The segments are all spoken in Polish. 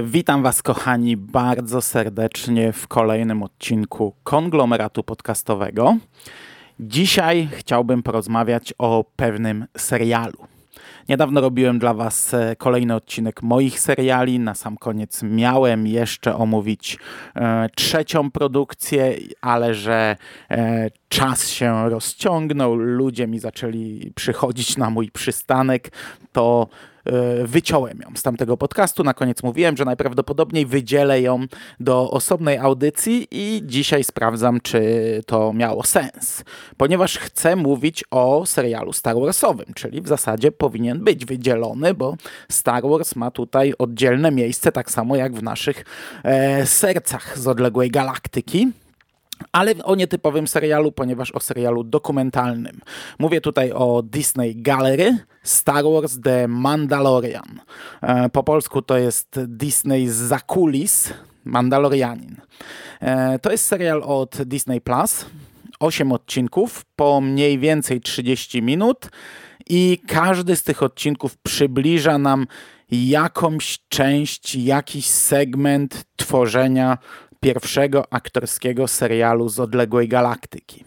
Witam Was, kochani, bardzo serdecznie w kolejnym odcinku konglomeratu podcastowego. Dzisiaj chciałbym porozmawiać o pewnym serialu. Niedawno robiłem dla Was e, kolejny odcinek moich seriali. Na sam koniec miałem jeszcze omówić e, trzecią produkcję, ale że e, czas się rozciągnął, ludzie mi zaczęli przychodzić na mój przystanek, to E, wyciąłem ją z tamtego podcastu. Na koniec mówiłem, że najprawdopodobniej wydzielę ją do osobnej audycji i dzisiaj sprawdzam, czy to miało sens. Ponieważ chcę mówić o serialu Star Warsowym, czyli w zasadzie powinien być wydzielony, bo Star Wars ma tutaj oddzielne miejsce, tak samo jak w naszych e, sercach z odległej galaktyki ale o nietypowym serialu, ponieważ o serialu dokumentalnym. Mówię tutaj o Disney Gallery, Star Wars The Mandalorian. E, po polsku to jest Disney Zakulis, Mandalorianin. E, to jest serial od Disney Plus. 8 odcinków po mniej więcej 30 minut i każdy z tych odcinków przybliża nam jakąś część, jakiś segment tworzenia pierwszego aktorskiego serialu z odległej galaktyki.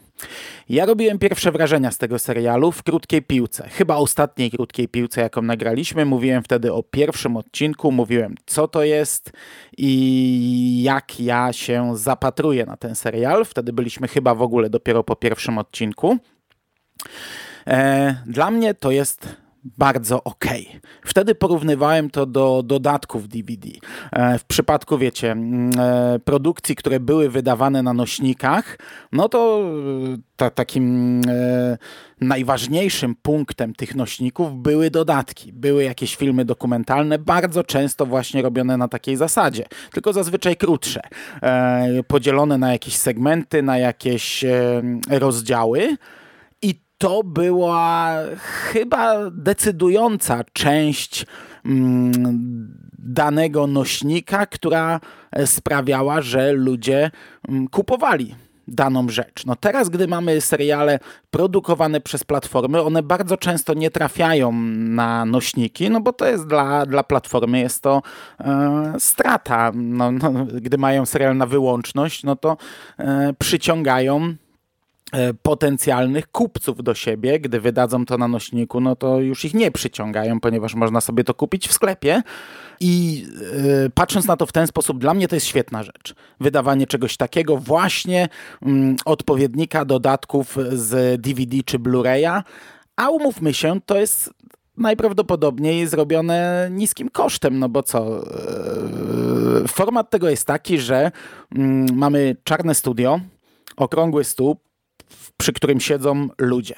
Ja robiłem pierwsze wrażenia z tego serialu w krótkiej piłce. Chyba ostatniej krótkiej piłce, jaką nagraliśmy. Mówiłem wtedy o pierwszym odcinku, mówiłem co to jest i jak ja się zapatruję na ten serial. Wtedy byliśmy chyba w ogóle dopiero po pierwszym odcinku. E, dla mnie to jest bardzo ok. Wtedy porównywałem to do dodatków DVD. E, w przypadku, wiecie, mm, e, produkcji, które były wydawane na nośnikach, no to e, ta, takim najważniejszym punktem tych nośników były dodatki. Były jakieś filmy dokumentalne, bardzo często właśnie robione na takiej zasadzie, tylko zazwyczaj krótsze, podzielone na jakieś segmenty, na jakieś rozdziały to była chyba decydująca część mm, danego nośnika, która sprawiała, że ludzie mm, kupowali daną rzecz. No teraz, gdy mamy seriale produkowane przez platformy, one bardzo często nie trafiają na nośniki, no bo to jest dla, dla platformy jest to e, strata. No, no, gdy mają serial na wyłączność, no to e, przyciągają potencjalnych kupców do siebie, gdy wydadzą to na nośniku, no to już ich nie przyciągają, ponieważ można sobie to kupić w sklepie. I yy, patrząc na to w ten sposób, dla mnie to jest świetna rzecz. Wydawanie czegoś takiego, właśnie yy, odpowiednika dodatków z DVD czy Blu-raya. A umówmy się, to jest najprawdopodobniej zrobione niskim kosztem, no bo co? Yy, format tego jest taki, że mm, mamy czarne studio, okrągły stół, przy którym siedzą ludzie.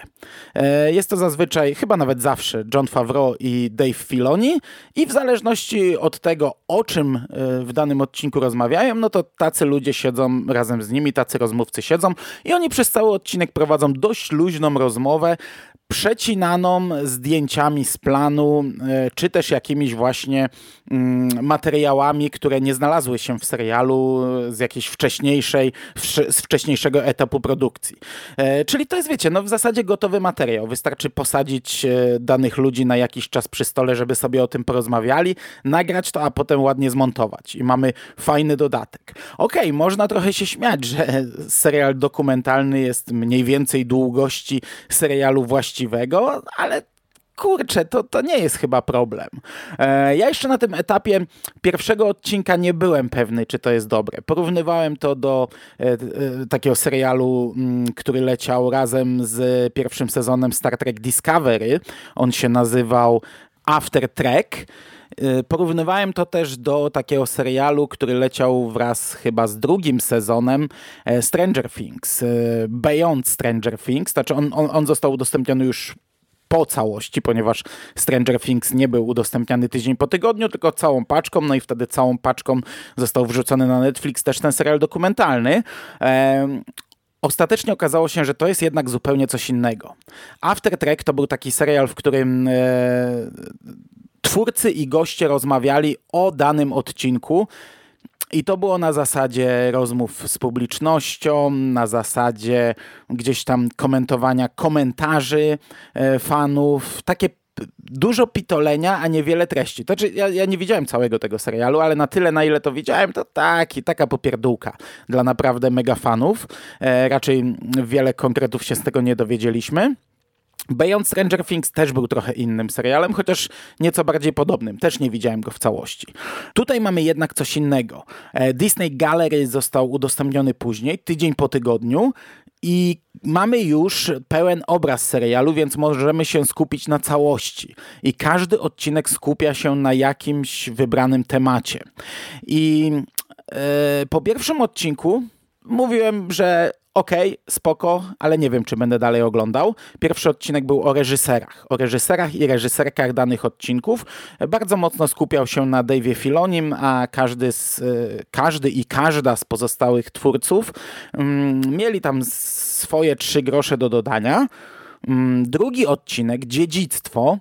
E, jest to zazwyczaj, chyba nawet zawsze, John Favreau i Dave Filoni i w zależności od tego, o czym e, w danym odcinku rozmawiają, no to tacy ludzie siedzą razem z nimi, tacy rozmówcy siedzą i oni przez cały odcinek prowadzą dość luźną rozmowę, przecinaną zdjęciami z planu, e, czy też jakimiś właśnie mm, materiałami, które nie znalazły się w serialu z jakiejś wcześniejszej, z wcześniejszego etapu produkcji. E, czyli to jest, wiecie, no w zasadzie gotowy materiał. Wystarczy posadzić e, danych ludzi na jakiś czas przy stole, żeby sobie o tym porozmawiali, nagrać to, a potem ładnie zmontować. I mamy fajny dodatek. Okej, okay, można trochę się śmiać, że serial dokumentalny jest mniej więcej długości serialu właściwego, ale kurczę, to, to nie jest chyba problem. E, ja jeszcze na tym etapie pierwszego odcinka nie byłem pewny, czy to jest dobre. Porównywałem to do e, e, takiego serialu, m, mm, który leciał razem z pierwszym sezonem Star Trek Discovery. On się nazywał After Trek. E, porównywałem to też do takiego serialu, który leciał wraz chyba z drugim sezonem e, Stranger Things, e, Beyond Stranger Things. Znaczy on, on, on został udostępniony już po całości, ponieważ Stranger Things nie był udostępniany tydzień po tygodniu, tylko całą paczką, no i wtedy całą paczką został wrzucony na Netflix też ten serial dokumentalny. Ostatecznie okazało się, że to jest jednak zupełnie coś innego. After Trek to był taki serial, w którym e, twórcy i goście rozmawiali o danym odcinku. I to było na zasadzie rozmów z publicznością, na zasadzie gdzieś tam komentowania komentarzy e, fanów, takie dużo pitolenia, a niewiele treści. To znaczy, ja, ja, nie widziałem całego tego serialu, ale na tyle, na ile to widziałem, to taki, taka popierdółka dla naprawdę mega fanów. E, raczej wiele konkretów się z tego nie dowiedzieliśmy. Beyond Stranger Things też był trochę innym serialem, chociaż nieco bardziej podobnym. Też nie widziałem go w całości. Tutaj mamy jednak coś innego. E, Disney Gallery został udostępniony później, tydzień po tygodniu i mamy już pełen obraz serialu, więc możemy się skupić na całości. I każdy odcinek skupia się na jakimś wybranym temacie. I e, po pierwszym odcinku mówiłem, że okej, okay, spoko, ale nie wiem, czy będę dalej oglądał. Pierwszy odcinek był o reżyserach. O reżyserach i reżyserkach danych odcinków. Bardzo mocno skupiał się na Dave'ie Filonim, a każdy, z, e, każdy i każda z pozostałych twórców mm, mieli tam swoje trzy grosze do dodania. Mm, drugi odcinek, Dziedzictwo,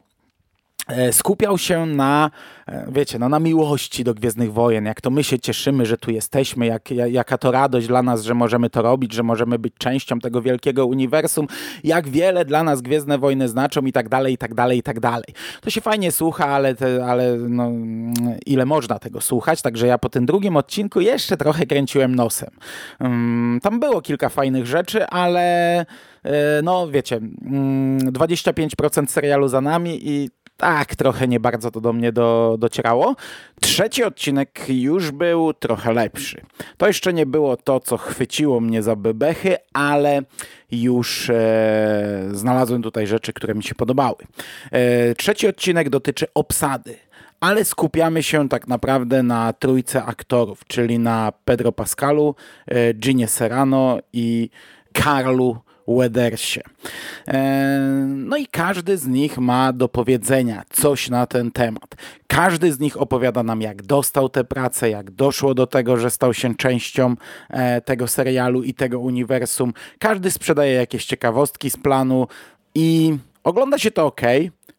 skupiał się na, e, wiecie, no na miłości do Gwiezdnych Wojen, jak to my się cieszymy, że tu jesteśmy, jak, jaka to radość dla nas, że możemy to robić, że możemy być częścią tego wielkiego uniwersum, jak wiele dla nas Gwiezdne Wojny znaczą i tak dalej, i tak dalej, i tak dalej. To się fajnie słucha, ale, te, ale no, ile można tego słuchać, także ja po tym drugim odcinku jeszcze trochę kręciłem nosem. Um, tam było kilka fajnych rzeczy, ale e, no wiecie, 25% mm, serialu za nami i tak, trochę nie bardzo to do mnie do, docierało. Trzeci odcinek już był trochę lepszy. To jeszcze nie było to, co chwyciło mnie za bebechy, ale już e, znalazłem tutaj rzeczy, które mi się podobały. E, trzeci odcinek dotyczy obsady ale skupiamy się tak naprawdę na trójce aktorów, czyli na Pedro Pascalu, e, Ginie Serrano i Carlu Weathersie. E, no i każdy z nich ma do powiedzenia coś na ten temat. Każdy z nich opowiada nam, jak dostał tę pracę, jak doszło do tego, że stał się częścią e, tego serialu i tego uniwersum. Każdy sprzedaje jakieś ciekawostki z planu i ogląda się to ok.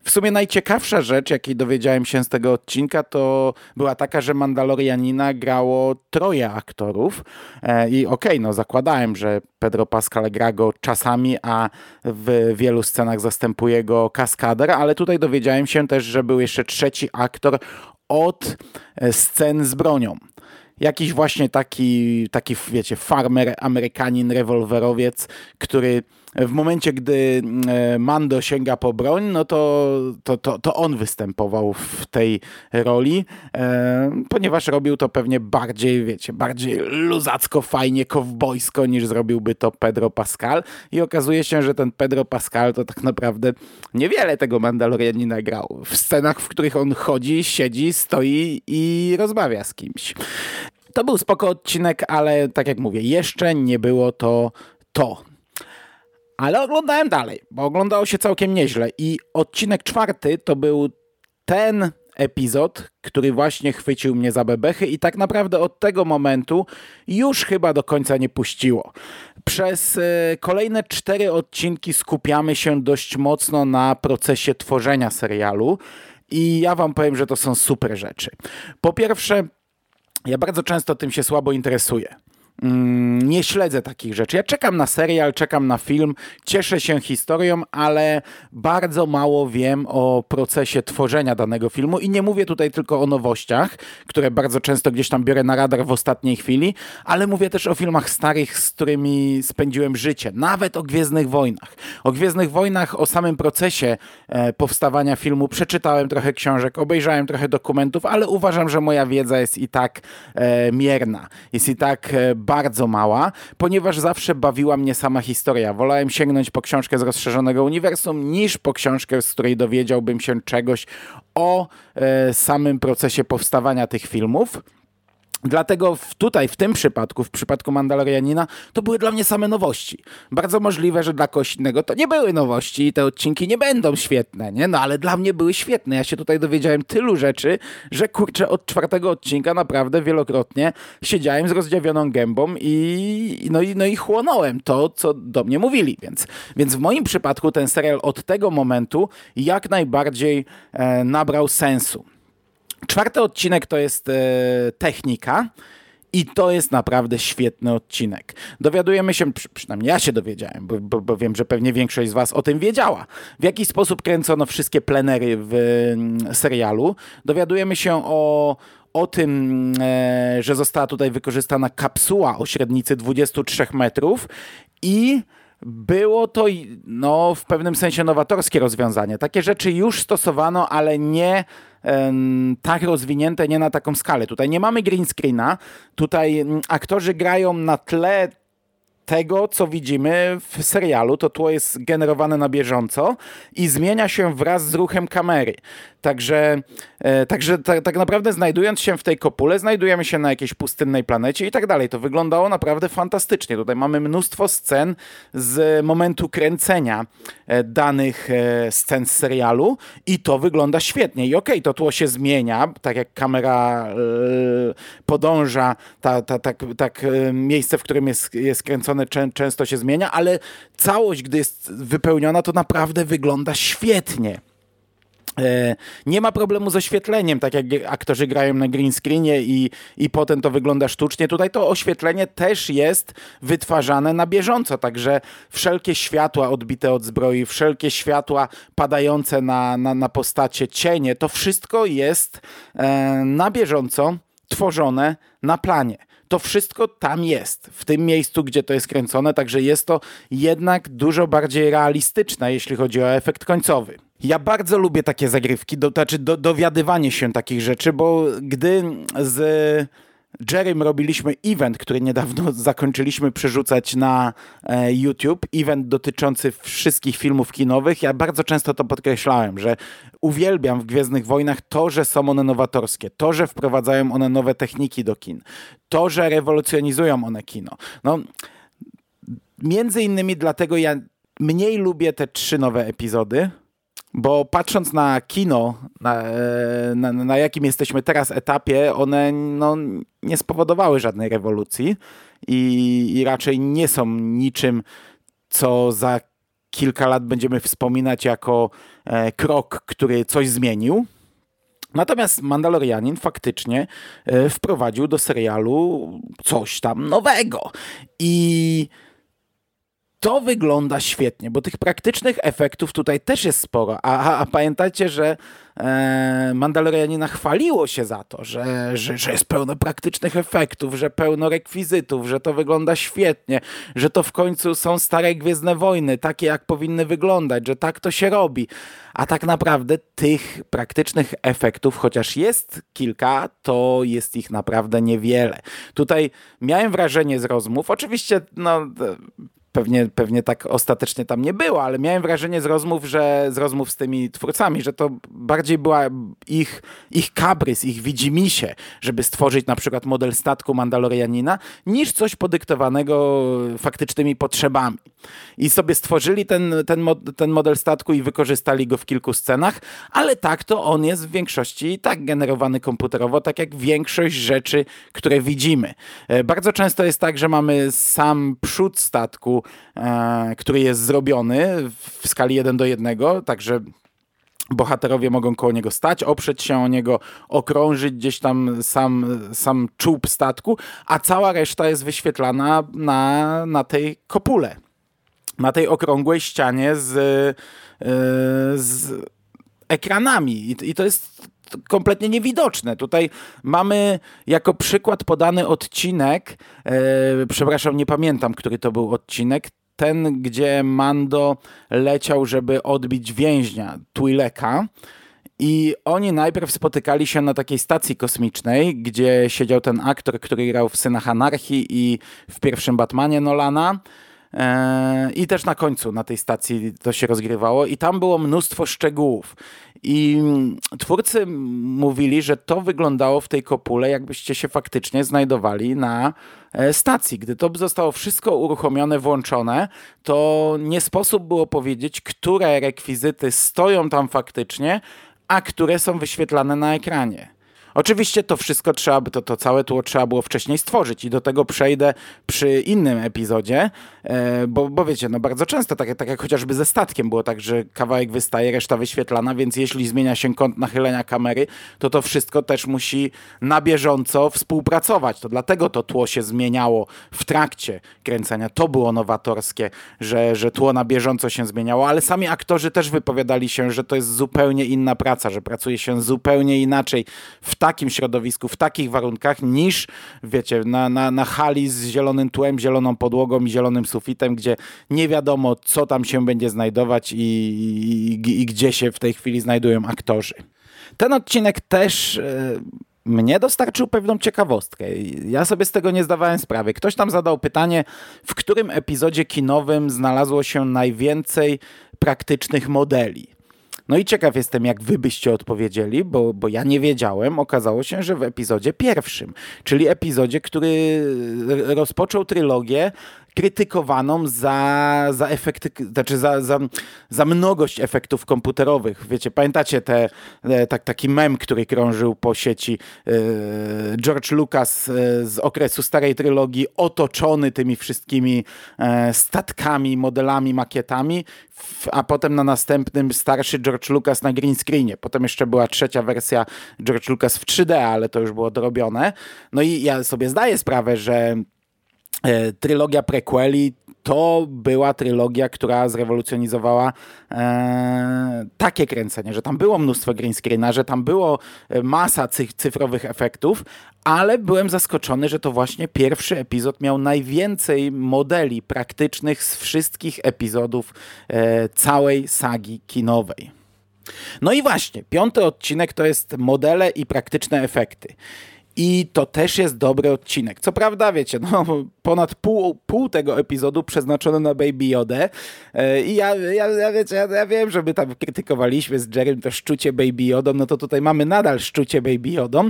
W sumie najciekawsza rzecz, jakiej dowiedziałem się z tego odcinka, to była taka, że Mandalorianina grało troje aktorów. E, I okej, okay, no zakładałem, że Pedro Pascal gra go czasami, a w wielu scenach zastępuje go kaskader, ale tutaj dowiedziałem się też, że był jeszcze trzeci aktor od e, scen z bronią jakiś właśnie taki, taki wiecie, farmer, Amerykanin, rewolwerowiec, który w momencie, gdy e, Mando sięga po broń, no to, to, to, to on występował w tej roli, e, ponieważ robił to pewnie bardziej, wiecie, bardziej luzacko, fajnie, kowbojsko, niż zrobiłby to Pedro Pascal. I okazuje się, że ten Pedro Pascal to tak naprawdę niewiele tego Mandalorianina grał. W scenach, w których on chodzi, siedzi, stoi i rozmawia z kimś. To był spoko odcinek, ale tak jak mówię, jeszcze nie było to to. Ale oglądałem dalej, bo oglądało się całkiem nieźle. I odcinek czwarty to był ten epizod, który właśnie chwycił mnie za bebechy i tak naprawdę od tego momentu już chyba do końca nie puściło. Przez y, kolejne cztery odcinki skupiamy się dość mocno na procesie tworzenia serialu i ja wam powiem, że to są super rzeczy. Po pierwsze, ja bardzo często tym się słabo interesuję. Mm, nie śledzę takich rzeczy. Ja czekam na serial, czekam na film, cieszę się historią, ale bardzo mało wiem o procesie tworzenia danego filmu i nie mówię tutaj tylko o nowościach, które bardzo często gdzieś tam biorę na radar w ostatniej chwili, ale mówię też o filmach starych, z którymi spędziłem życie, nawet o Gwiezdnych Wojnach. O Gwiezdnych Wojnach, o samym procesie e, powstawania filmu przeczytałem trochę książek, obejrzałem trochę dokumentów, ale uważam, że moja wiedza jest i tak e, mierna, jest i tak e, bardzo mała, ponieważ zawsze bawiła mnie sama historia. Wolałem sięgnąć po książkę z rozszerzonego uniwersum niż po książkę, z której dowiedziałbym się czegoś o e, samym procesie powstawania tych filmów. Dlatego w, tutaj, w tym przypadku, w przypadku Mandalorianina, to były dla mnie same nowości. Bardzo możliwe, że dla kogoś innego to nie były nowości i te odcinki nie będą świetne, nie? No ale dla mnie były świetne. Ja się tutaj dowiedziałem tylu rzeczy, że kurczę, od czwartego odcinka naprawdę wielokrotnie siedziałem z rozdziawioną gębą i, no, i, no i chłonąłem to, co do mnie mówili. Więc, więc w moim przypadku ten serial od tego momentu jak najbardziej e, nabrał sensu. Czwarty odcinek to jest e, technika. I to jest naprawdę świetny odcinek. Dowiadujemy się, przynajmniej ja się dowiedziałem, bo, bo, bo wiem, że pewnie większość z Was o tym wiedziała, w jaki sposób kręcono wszystkie plenery w mm, serialu. Dowiadujemy się o o tym, e, że została tutaj wykorzystana kapsuła o średnicy 23 metrów i było to no, w pewnym sensie nowatorskie rozwiązanie. Takie rzeczy już stosowano, ale nie tak rozwinięte, nie na taką skalę. Tutaj nie mamy green screena, tutaj mm, aktorzy grają na tle tego, co widzimy w serialu, to tło jest generowane na bieżąco i zmienia się wraz z ruchem kamery. Także, e, także tak, tak naprawdę znajdując się w tej kopule, znajdujemy się na jakiejś pustynnej planecie i tak dalej. To wyglądało naprawdę fantastycznie. Tutaj mamy mnóstwo scen z momentu kręcenia e, danych e, scen z serialu i to wygląda świetnie. I okej, okay, to tło się zmienia, tak jak kamera podąża, ta, ta, tak, tak miejsce, w którym jest, jest kręcone często się zmienia, ale całość, gdy jest wypełniona, to naprawdę wygląda świetnie. E, nie ma problemu z oświetleniem, tak jak aktorzy grają na green screenie i, i potem to wygląda sztucznie. Tutaj to oświetlenie też jest wytwarzane na bieżąco, także wszelkie światła odbite od zbroi, wszelkie światła padające na, na, na postacie, cienie, to wszystko jest e, na bieżąco tworzone na planie. To wszystko tam jest, w tym miejscu, gdzie to jest kręcone, także jest to jednak dużo bardziej realistyczne, jeśli chodzi o efekt końcowy. Ja bardzo lubię takie zagrywki, do, znaczy do, dowiadywanie się takich rzeczy, bo gdy z Jerrym robiliśmy event, który niedawno zakończyliśmy przerzucać na e, YouTube, event dotyczący wszystkich filmów kinowych. Ja bardzo często to podkreślałem, że uwielbiam w Gwiezdnych Wojnach to, że są one nowatorskie, to, że wprowadzają one nowe techniki do kin, to, że rewolucjonizują one kino. No, między innymi dlatego ja mniej lubię te trzy nowe epizody, bo patrząc na kino, na, na, na, jakim jesteśmy teraz etapie, one no, nie spowodowały żadnej rewolucji i, i raczej nie są niczym, co za kilka lat będziemy wspominać jako e, krok, który coś zmienił. Natomiast Mandalorianin faktycznie e, wprowadził do serialu coś tam nowego. I to wygląda świetnie, bo tych praktycznych efektów tutaj też jest sporo. A, a, a pamiętajcie, że e, Mandalorianina chwaliło się za to, że, że, że jest pełno praktycznych efektów, że pełno rekwizytów, że to wygląda świetnie, że to w końcu są stare Gwiezdne Wojny, takie jak powinny wyglądać, że tak to się robi. A tak naprawdę tych praktycznych efektów, chociaż jest kilka, to jest ich naprawdę niewiele. Tutaj miałem wrażenie z rozmów, oczywiście no, pewnie, pewnie tak ostatecznie tam nie było, ale miałem wrażenie z rozmów, że z rozmów z tymi twórcami, że to bardziej była ich, ich kabrys, ich widzimisię, żeby stworzyć na przykład model statku Mandalorianina, niż coś podyktowanego faktycznymi potrzebami. I sobie stworzyli ten, ten, ten model statku i wykorzystali go w kilku scenach, ale tak to on jest w większości tak generowany komputerowo, tak jak większość rzeczy, które widzimy. E, bardzo często jest tak, że mamy sam przód statku, który jest zrobiony w skali 1 do 1, także bohaterowie mogą koło niego stać, oprzeć się o niego, okrążyć gdzieś tam sam, sam czub statku, a cała reszta jest wyświetlana na, na tej kopule, na tej okrągłej ścianie z, e, z ekranami. I, to jest kompletnie niewidoczne. Tutaj mamy jako przykład podany odcinek, e, przepraszam, nie pamiętam, który to był odcinek, ten, gdzie Mando leciał, żeby odbić więźnia Twileka. I oni najpierw spotykali się na takiej stacji kosmicznej, gdzie siedział ten aktor, który grał w Synach Anarchii i w pierwszym Batmanie Nolana. E, I też na końcu na tej stacji to się rozgrywało, i tam było mnóstwo szczegółów. I twórcy mówili, że to wyglądało w tej kopule, jakbyście się faktycznie znajdowali na e, stacji. Gdy to zostało wszystko uruchomione, włączone, to nie sposób było powiedzieć, które rekwizyty stoją tam faktycznie, a które są wyświetlane na ekranie. Oczywiście to wszystko trzeba, to, to całe tło trzeba było wcześniej stworzyć i do tego przejdę przy innym epizodzie, e, bo, bo wiecie, no bardzo często, tak, tak jak chociażby ze statkiem było tak, że kawałek wystaje, reszta wyświetlana, więc jeśli zmienia się kąt nachylenia kamery, to to wszystko też musi na bieżąco współpracować. To dlatego to tło się zmieniało w trakcie kręcenia. To było nowatorskie, że, że tło na bieżąco się zmieniało, ale sami aktorzy też wypowiadali się, że to jest zupełnie inna praca, że pracuje się zupełnie inaczej w takim środowisku, w takich warunkach niż, wiecie, na, na, na hali z zielonym tłem, zieloną podłogą i zielonym sufitem, gdzie nie wiadomo, co tam się będzie znajdować i, i, i gdzie się w tej chwili znajdują aktorzy. Ten odcinek też e, mnie dostarczył pewną ciekawostkę. Ja sobie z tego nie zdawałem sprawy. Ktoś tam zadał pytanie, w którym epizodzie kinowym znalazło się najwięcej praktycznych modeli. No i ciekaw jestem, jak wy byście odpowiedzieli, bo, bo ja nie wiedziałem. Okazało się, że w epizodzie pierwszym, czyli epizodzie, który rozpoczął trylogię krytykowaną za, za efekty, znaczy za, za, za mnogość efektów komputerowych. Wiecie, pamiętacie te, e, tak, taki mem, który krążył po sieci e, George Lucas e, z okresu starej trylogii, otoczony tymi wszystkimi statkami, modelami, makietami, a potem na następnym starszy George Lucas na green screenie. Potem jeszcze była trzecia wersja George Lucas w 3D, ale to już było dorobione. No i ja sobie zdaję sprawę, że trylogia prequeli to była trylogia, która zrewolucjonizowała e, takie kręcenie, że tam było mnóstwo green screena, że tam było e, masa cy cyfrowych efektów, ale byłem zaskoczony, że to właśnie pierwszy epizod miał najwięcej modeli praktycznych z wszystkich epizodów e, całej sagi kinowej. No i właśnie, piąty odcinek to jest modele i praktyczne efekty. I to też jest dobry odcinek. Co prawda, wiecie, no, ponad pół, pół tego epizodu przeznaczone na Baby Yoda. E, I ja, ja, ja, wiecie, ja, ja, wiem, że my tam krytykowaliśmy z Jerem to szczucie Baby Yodą, no to tutaj mamy nadal szczucie Baby Yodą,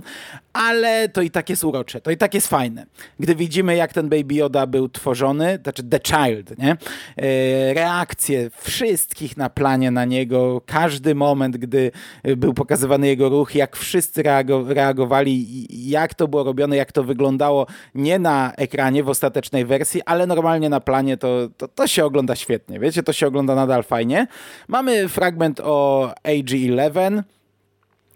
ale to i tak jest urocze, to i tak jest fajne. Gdy widzimy, jak ten Baby Yoda był tworzony, znaczy The Child, nie? E, reakcje wszystkich na planie na niego, każdy moment, gdy był pokazywany jego ruch, jak wszyscy reagowali, jak to było robione, jak to wyglądało nie na ekranie w ostatecznej wersji, ale normalnie na planie to, to, to się ogląda świetnie, wiecie, to się ogląda nadal fajnie. Mamy fragment o AG-11,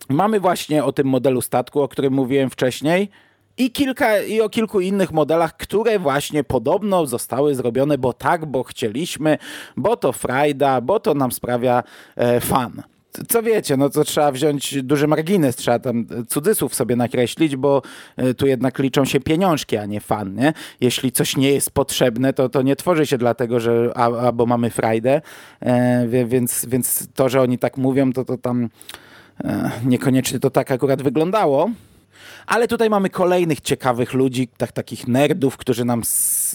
Mamy właśnie o tym modelu statku, o którym mówiłem wcześniej. I, kilka, I o kilku innych modelach, które właśnie podobno zostały zrobione, bo tak, bo chcieliśmy, bo to frajda, bo to nam sprawia e, fan co wiecie, no to trzeba wziąć duży margines, trzeba tam cudzysłów sobie nakreślić, bo e, tu jednak liczą się pieniążki, a nie fan, nie? Jeśli coś nie jest potrzebne, to, to nie tworzy się dlatego, że albo mamy frajdę, e, więc, więc to, że oni tak mówią, to, to tam niekoniecznie to tak akurat wyglądało. Ale tutaj mamy kolejnych ciekawych ludzi, tak, takich nerdów, którzy nam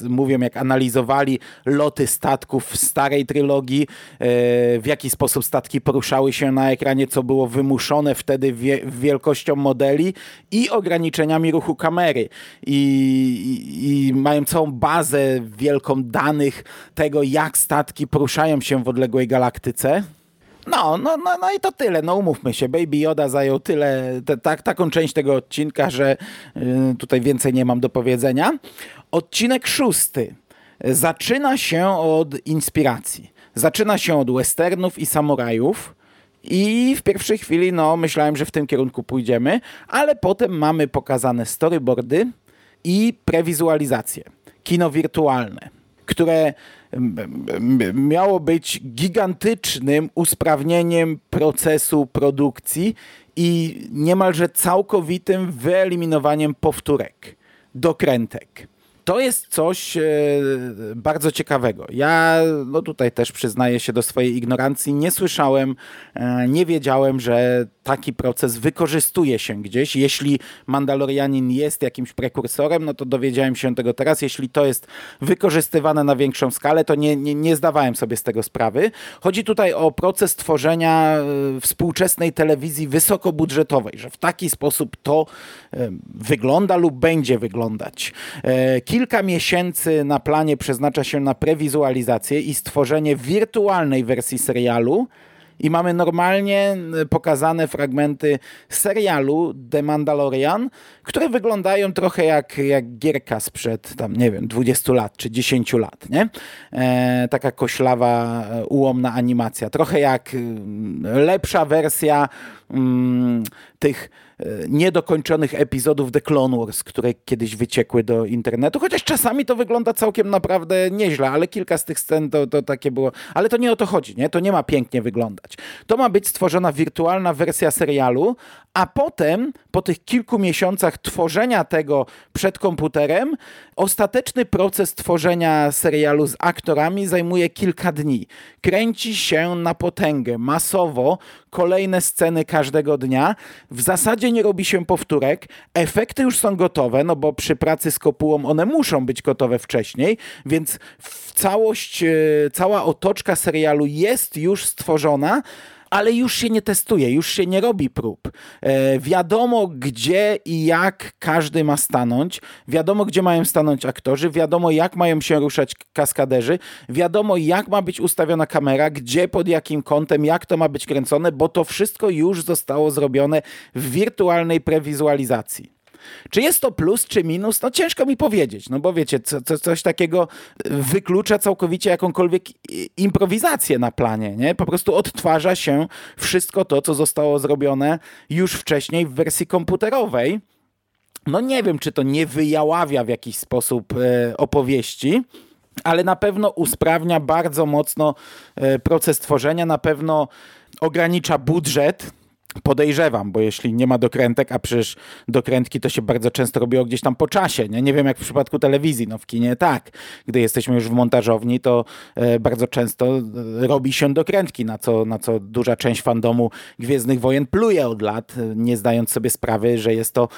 mówią, jak analizowali loty statków w starej trylogii, e, w jaki sposób statki poruszały się na ekranie, co było wymuszone wtedy wie wielkością modeli i ograniczeniami ruchu kamery. I, i, I mają całą bazę wielką danych tego, jak statki poruszają się w odległej galaktyce. No, no, no, no i to tyle. No umówmy się, Baby Yoda zajął tyle, te, tak, taką część tego odcinka, że y, tutaj więcej nie mam do powiedzenia. Odcinek szósty zaczyna się od inspiracji. Zaczyna się od westernów i samurajów. I w pierwszej chwili, no, myślałem, że w tym kierunku pójdziemy, ale potem mamy pokazane storyboardy i prewizualizacje, kino wirtualne, które miało być gigantycznym usprawnieniem procesu produkcji i niemalże całkowitym wyeliminowaniem powtórek, dokrętek to jest coś e, bardzo ciekawego. Ja no tutaj też przyznaję się do swojej ignorancji. Nie słyszałem, e, nie wiedziałem, że taki proces wykorzystuje się gdzieś. Jeśli Mandalorianin jest jakimś prekursorem, no to dowiedziałem się tego teraz. Jeśli to jest wykorzystywane na większą skalę, to nie, nie, nie zdawałem sobie z tego sprawy. Chodzi tutaj o proces tworzenia e, współczesnej telewizji wysokobudżetowej, że w taki sposób to wygląda lub będzie wyglądać kilka miesięcy na planie przeznacza się na prewizualizację i stworzenie wirtualnej wersji serialu I mamy normalnie pokazane fragmenty serialu The Mandalorian, które wyglądają trochę jak, jak gierka sprzed tam, nie wiem, 20 lat czy 10 lat, nie? E, taka koślawa, ułomna animacja. Trochę jak lepsza wersja mm, tych e, niedokończonych epizodów The Clone Wars, które kiedyś wyciekły do internetu, chociaż czasami to wygląda całkiem naprawdę nieźle, ale kilka z tych scen to, to takie było, ale to nie o to chodzi, nie? To nie ma pięknie wyglądać. To ma być stworzona wirtualna wersja serialu, a potem, po tych kilku miesiącach tworzenia tego przed komputerem, ostateczny proces tworzenia serialu z aktorami zajmuje kilka dni. Kręci się na potęgę, masowo, kolejne sceny każdego dnia. W zasadzie nie robi się powtórek. Efekty już są gotowe, no bo przy pracy z kopułą one muszą być gotowe wcześniej, więc całość, e, cała otoczka serialu jest już stworzona ale już się nie testuje, już się nie robi prób. E, wiadomo, gdzie i jak każdy ma stanąć, wiadomo, gdzie mają stanąć aktorzy, wiadomo, jak mają się ruszać kaskaderzy, wiadomo, jak ma być ustawiona kamera, gdzie, pod jakim kątem, jak to ma być kręcone, bo to wszystko już zostało zrobione w wirtualnej prewizualizacji. Czy jest to plus, czy minus? No ciężko mi powiedzieć, no bo wiecie, co, co, coś takiego wyklucza całkowicie jakąkolwiek improwizację na planie, nie? Po prostu odtwarza się wszystko to, co zostało zrobione już wcześniej w wersji komputerowej. No nie wiem, czy to nie wyjaławia w jakiś sposób e, opowieści, ale na pewno usprawnia bardzo mocno e, proces tworzenia, na pewno ogranicza budżet, Podejrzewam, bo jeśli nie ma dokrętek, a przecież dokrętki to się bardzo często robiło gdzieś tam po czasie, nie, nie wiem jak w przypadku telewizji, no w kinie tak. Gdy jesteśmy już w montażowni, to e, bardzo często e, robi się dokrętki, na co, na co duża część fandomu Gwiezdnych Wojen pluje od lat, e, nie zdając sobie sprawy, że jest to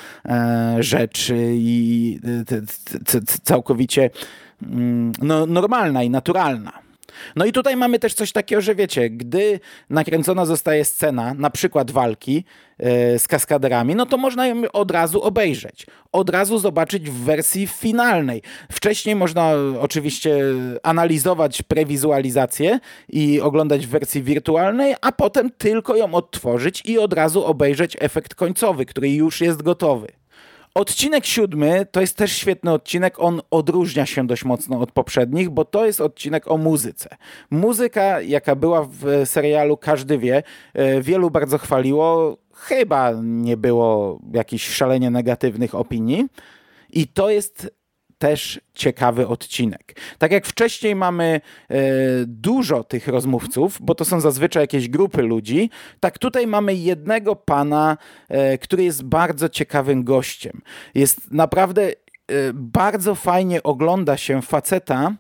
rzecz i całkowicie mm, no, normalna i naturalna. No i tutaj mamy też coś takiego, że wiecie, gdy nakręcona zostaje scena, na przykład walki yy, z kaskaderami, no to można ją od razu obejrzeć. Od razu zobaczyć w wersji finalnej. Wcześniej można oczywiście analizować prewizualizację i oglądać w wersji wirtualnej, a potem tylko ją odtworzyć i od razu obejrzeć efekt końcowy, który już jest gotowy. Odcinek siódmy to jest też świetny odcinek. On odróżnia się dość mocno od poprzednich, bo to jest odcinek o muzyce. Muzyka, jaka była w serialu, każdy wie, e, wielu bardzo chwaliło. Chyba nie było jakichś szalenie negatywnych opinii. I to jest też ciekawy odcinek. Tak jak wcześniej mamy e, dużo tych rozmówców, bo to są zazwyczaj jakieś grupy ludzi, tak tutaj mamy jednego pana, e, który jest bardzo ciekawym gościem. Jest naprawdę e, bardzo fajnie ogląda się faceta,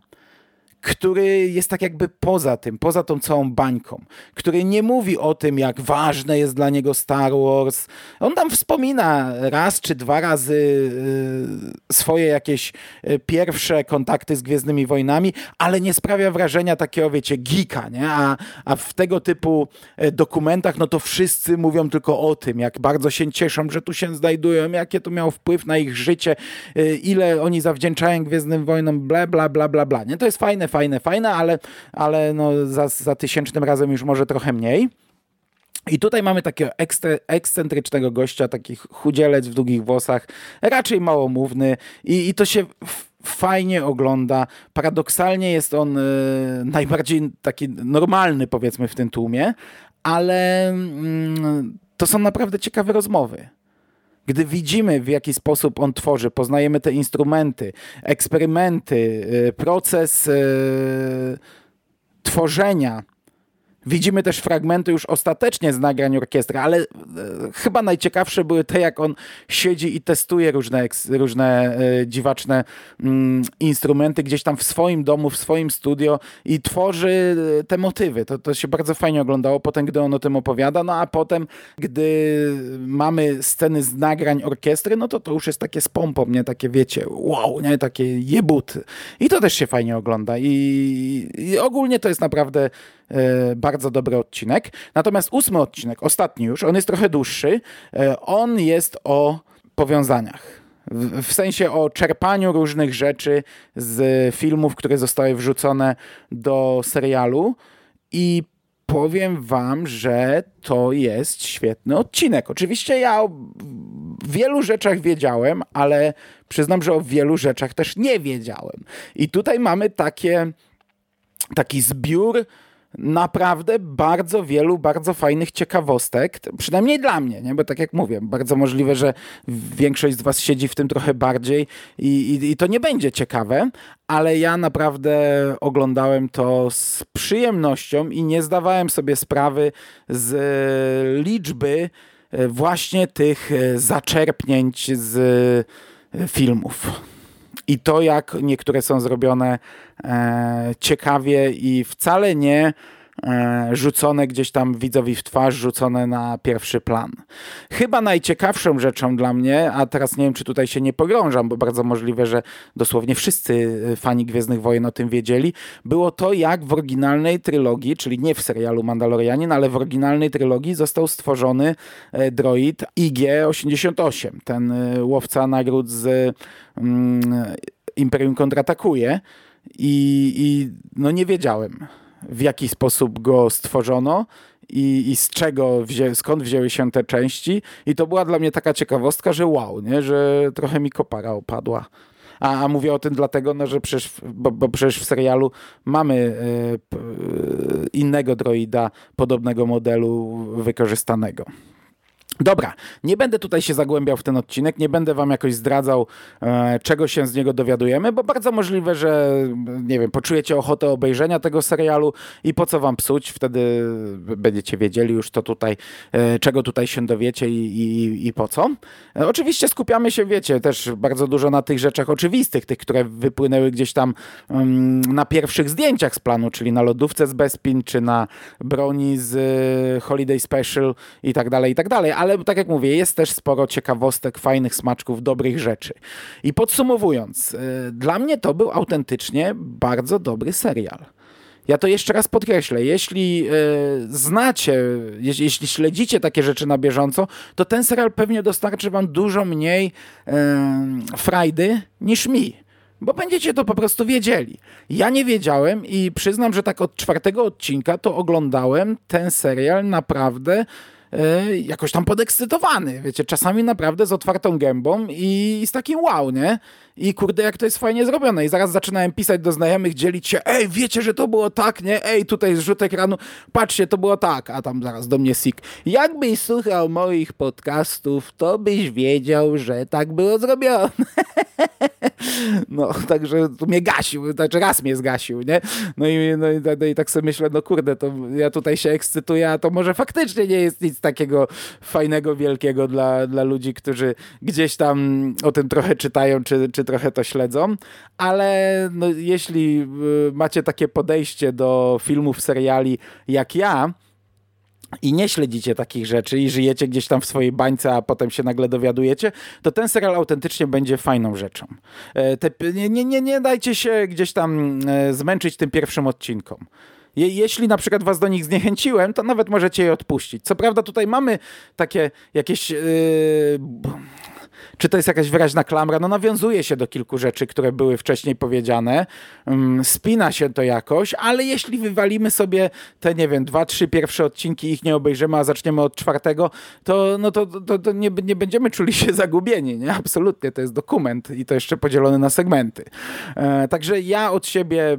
który jest tak jakby poza tym, poza tą całą bańką, który nie mówi o tym, jak ważne jest dla niego Star Wars. On tam wspomina raz czy dwa razy y, swoje jakieś y, pierwsze kontakty z Gwiezdnymi Wojnami, ale nie sprawia wrażenia takiego, wiecie, geeka, nie? A, a w tego typu y, dokumentach, no to wszyscy mówią tylko o tym, jak bardzo się cieszą, że tu się znajdują, jakie to miało wpływ na ich życie, ile oni zawdzięczają Gwiezdnym Wojnom, bla, bla, bla, bla, bla. Nie? To jest fajne, fajne, fajne, ale, ale no za, za tysięcznym razem już może trochę mniej. I tutaj mamy takiego ekscentrycznego gościa, taki chudzielec w długich włosach, raczej małomówny i, i to się fajnie ogląda. Paradoksalnie jest on y, najbardziej taki normalny, powiedzmy, w tym tłumie, ale y, to są naprawdę ciekawe rozmowy. Gdy widzimy, w jaki sposób on tworzy, poznajemy te instrumenty, eksperymenty, y, proces y, tworzenia Widzimy też fragmenty już ostatecznie z nagrań orkiestry, ale e, chyba najciekawsze były te, jak on siedzi i testuje różne, różne e, dziwaczne mm, instrumenty gdzieś tam w swoim domu, w swoim studio i tworzy e, te motywy. To, to się bardzo fajnie oglądało potem, gdy on o tym opowiada, no a potem, gdy mamy sceny z nagrań orkiestry, no to to już jest takie z pompą, nie? Takie wiecie, wow, nie? Takie jebut. I to też się fajnie ogląda i, i ogólnie to jest naprawdę E, bardzo dobry odcinek. Natomiast ósmy odcinek, ostatni już, on jest trochę dłuższy. E, on jest o powiązaniach. W sensie o czerpaniu różnych rzeczy z filmów, które zostały wrzucone do serialu i powiem wam, że to jest świetny odcinek. Oczywiście ja o wielu rzeczach wiedziałem, ale przyznam, że o wielu rzeczach też nie wiedziałem. I tutaj mamy takie, taki zbiór naprawdę bardzo wielu, bardzo fajnych ciekawostek, przynajmniej dla mnie, nie? bo tak jak mówię, bardzo możliwe, że większość z was siedzi w tym trochę bardziej i, i, i to nie będzie ciekawe, ale ja naprawdę oglądałem to z przyjemnością i nie zdawałem sobie sprawy z liczby e, właśnie tych e, zaczerpnięć z e, filmów. I to, jak niektóre są zrobione e, ciekawie i wcale nie rzucone gdzieś tam widzowi w twarz, rzucone na pierwszy plan. Chyba najciekawszą rzeczą dla mnie, a teraz nie wiem, czy tutaj się nie pogrążam, bo bardzo możliwe, że dosłownie wszyscy fani Gwiezdnych Wojen o tym wiedzieli, było to, jak w oryginalnej trylogii, czyli nie w serialu Mandalorianin, ale w oryginalnej trylogii został stworzony e, droid IG-88, ten e, łowca nagród z mm, Imperium kontratakuje i, i no nie wiedziałem w jaki sposób go stworzono i, i z czego, wzię, skąd wzięły się te części i to była dla mnie taka ciekawostka, że wow, nie? że trochę mi kopara opadła. A, a mówię o tym dlatego, no, że przecież, bo, bo przecież w serialu mamy y, y, innego droida podobnego modelu wykorzystanego. Dobra, nie będę tutaj się zagłębiał w ten odcinek, nie będę wam jakoś zdradzał, e, czego się z niego dowiadujemy, bo bardzo możliwe, że nie wiem, poczujecie ochotę obejrzenia tego serialu i po co wam psuć, wtedy będziecie wiedzieli już to tutaj, e, czego tutaj się dowiecie i, i, i po co. E, oczywiście skupiamy się, wiecie, też bardzo dużo na tych rzeczach oczywistych, tych, które wypłynęły gdzieś tam um, na pierwszych zdjęciach z planu, czyli na lodówce z Bespin, czy na broni z Holiday Special i tak dalej, i tak dalej, ale ale tak jak mówię, jest też sporo ciekawostek, fajnych smaczków, dobrych rzeczy. I podsumowując, y, dla mnie to był autentycznie bardzo dobry serial. Ja to jeszcze raz podkreślę. Jeśli y, znacie, jeśli, śledzicie takie rzeczy na bieżąco, to ten serial pewnie dostarczy wam dużo mniej y, frajdy niż mi. Bo będziecie to po prostu wiedzieli. Ja nie wiedziałem i przyznam, że tak od czwartego odcinka to oglądałem ten serial naprawdę jakoś tam podekscytowany, wiecie, czasami naprawdę z otwartą gębą i z takim wow, nie? I kurde, jak to jest fajnie zrobione. I zaraz zaczynałem pisać do znajomych, dzielić się, ej, wiecie, że to było tak, nie? Ej, tutaj zrzut ekranu, patrzcie, to było tak. A tam zaraz do mnie sik. Jakbyś słuchał moich podcastów, to byś wiedział, że tak było zrobione. no, także tu mnie gasił, znaczy raz mnie zgasił, nie? No i, no, i, no i tak sobie myślę, no kurde, to ja tutaj się ekscytuję, a to może faktycznie nie jest nic takiego fajnego, wielkiego dla, dla ludzi, którzy gdzieś tam o tym trochę czytają, czy, czy trochę to śledzą, ale no, jeśli y, macie takie podejście do filmów, seriali jak ja, i nie śledzicie takich rzeczy i żyjecie gdzieś tam w swojej bańce, a potem się nagle dowiadujecie, to ten serial autentycznie będzie fajną rzeczą. E, te, nie, nie, nie dajcie się gdzieś tam e, zmęczyć tym pierwszym odcinkom. Je, jeśli na przykład was do nich zniechęciłem, to nawet możecie je odpuścić. Co prawda tutaj mamy takie jakieś... Yy, czy to jest jakaś wyraźna klamra? No nawiązuje się do kilku rzeczy, które były wcześniej powiedziane. Mm, spina się to jakoś, ale jeśli wywalimy sobie te, nie wiem, dwa, trzy pierwsze odcinki ich nie obejrzymy, a zaczniemy od czwartego, to, no to, to, to nie, nie będziemy czuli się zagubieni, nie? Absolutnie, to jest dokument i to jeszcze podzielony na segmenty. E, także ja od siebie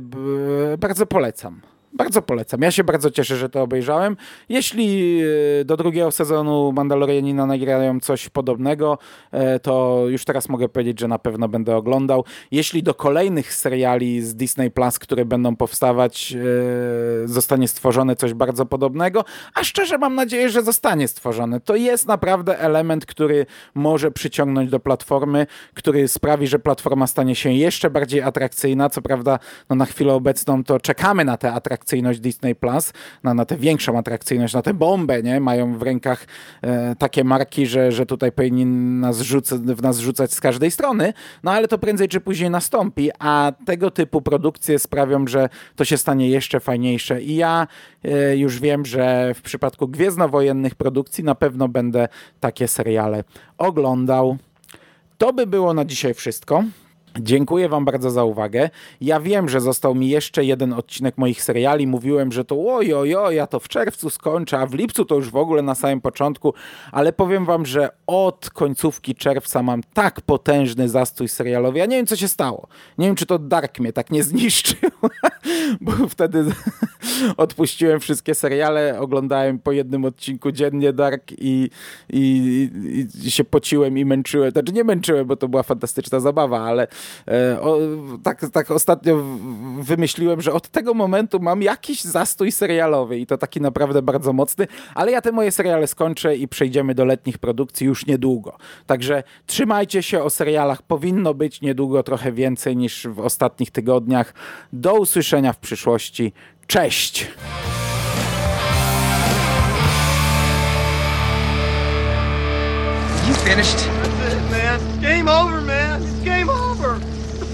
bardzo polecam. Bardzo polecam. Ja się bardzo cieszę, że to obejrzałem. Jeśli e, do drugiego sezonu Mandalorianina nagrają coś podobnego, e, to już teraz mogę powiedzieć, że na pewno będę oglądał. Jeśli do kolejnych seriali z Disney Plus, które będą powstawać, e, zostanie stworzone coś bardzo podobnego, a szczerze mam nadzieję, że zostanie stworzone. To jest naprawdę element, który może przyciągnąć do platformy, który sprawi, że platforma stanie się jeszcze bardziej atrakcyjna. Co prawda, no na chwilę obecną to czekamy na te atrakcyjne atrakcyjność Disney Plus, na, na tę większą atrakcyjność, na tę bombę, nie? Mają w rękach e, takie marki, że, że tutaj powinni nas rzucać, w nas rzucać z każdej strony, no ale to prędzej czy później nastąpi, a tego typu produkcje sprawią, że to się stanie jeszcze fajniejsze i ja e, już wiem, że w przypadku gwiezdnowojennych produkcji na pewno będę takie seriale oglądał. To by było na dzisiaj wszystko. Dziękuję Wam bardzo za uwagę. Ja wiem, że został mi jeszcze jeden odcinek moich seriali. Mówiłem, że to ojojo, ja to w czerwcu skończę, a w lipcu to już w ogóle na samym początku, ale powiem Wam, że od końcówki czerwca mam tak potężny zastój serialowy. Ja nie wiem, co się stało. Nie wiem, czy to Dark mnie tak nie zniszczył, bo wtedy odpuściłem wszystkie seriale, oglądałem po jednym odcinku dziennie Dark i, i, i się pociłem i męczyłem. Znaczy nie męczyłem, bo to była fantastyczna zabawa, ale o, tak, tak ostatnio wymyśliłem, że od tego momentu mam jakiś zastój serialowy i to taki naprawdę bardzo mocny, ale ja te moje seriale skończę i przejdziemy do letnich produkcji już niedługo. Także trzymajcie się o serialach, powinno być niedługo trochę więcej niż w ostatnich tygodniach. Do usłyszenia w przyszłości. Cześć! You finished? That's it, man. Game over, man.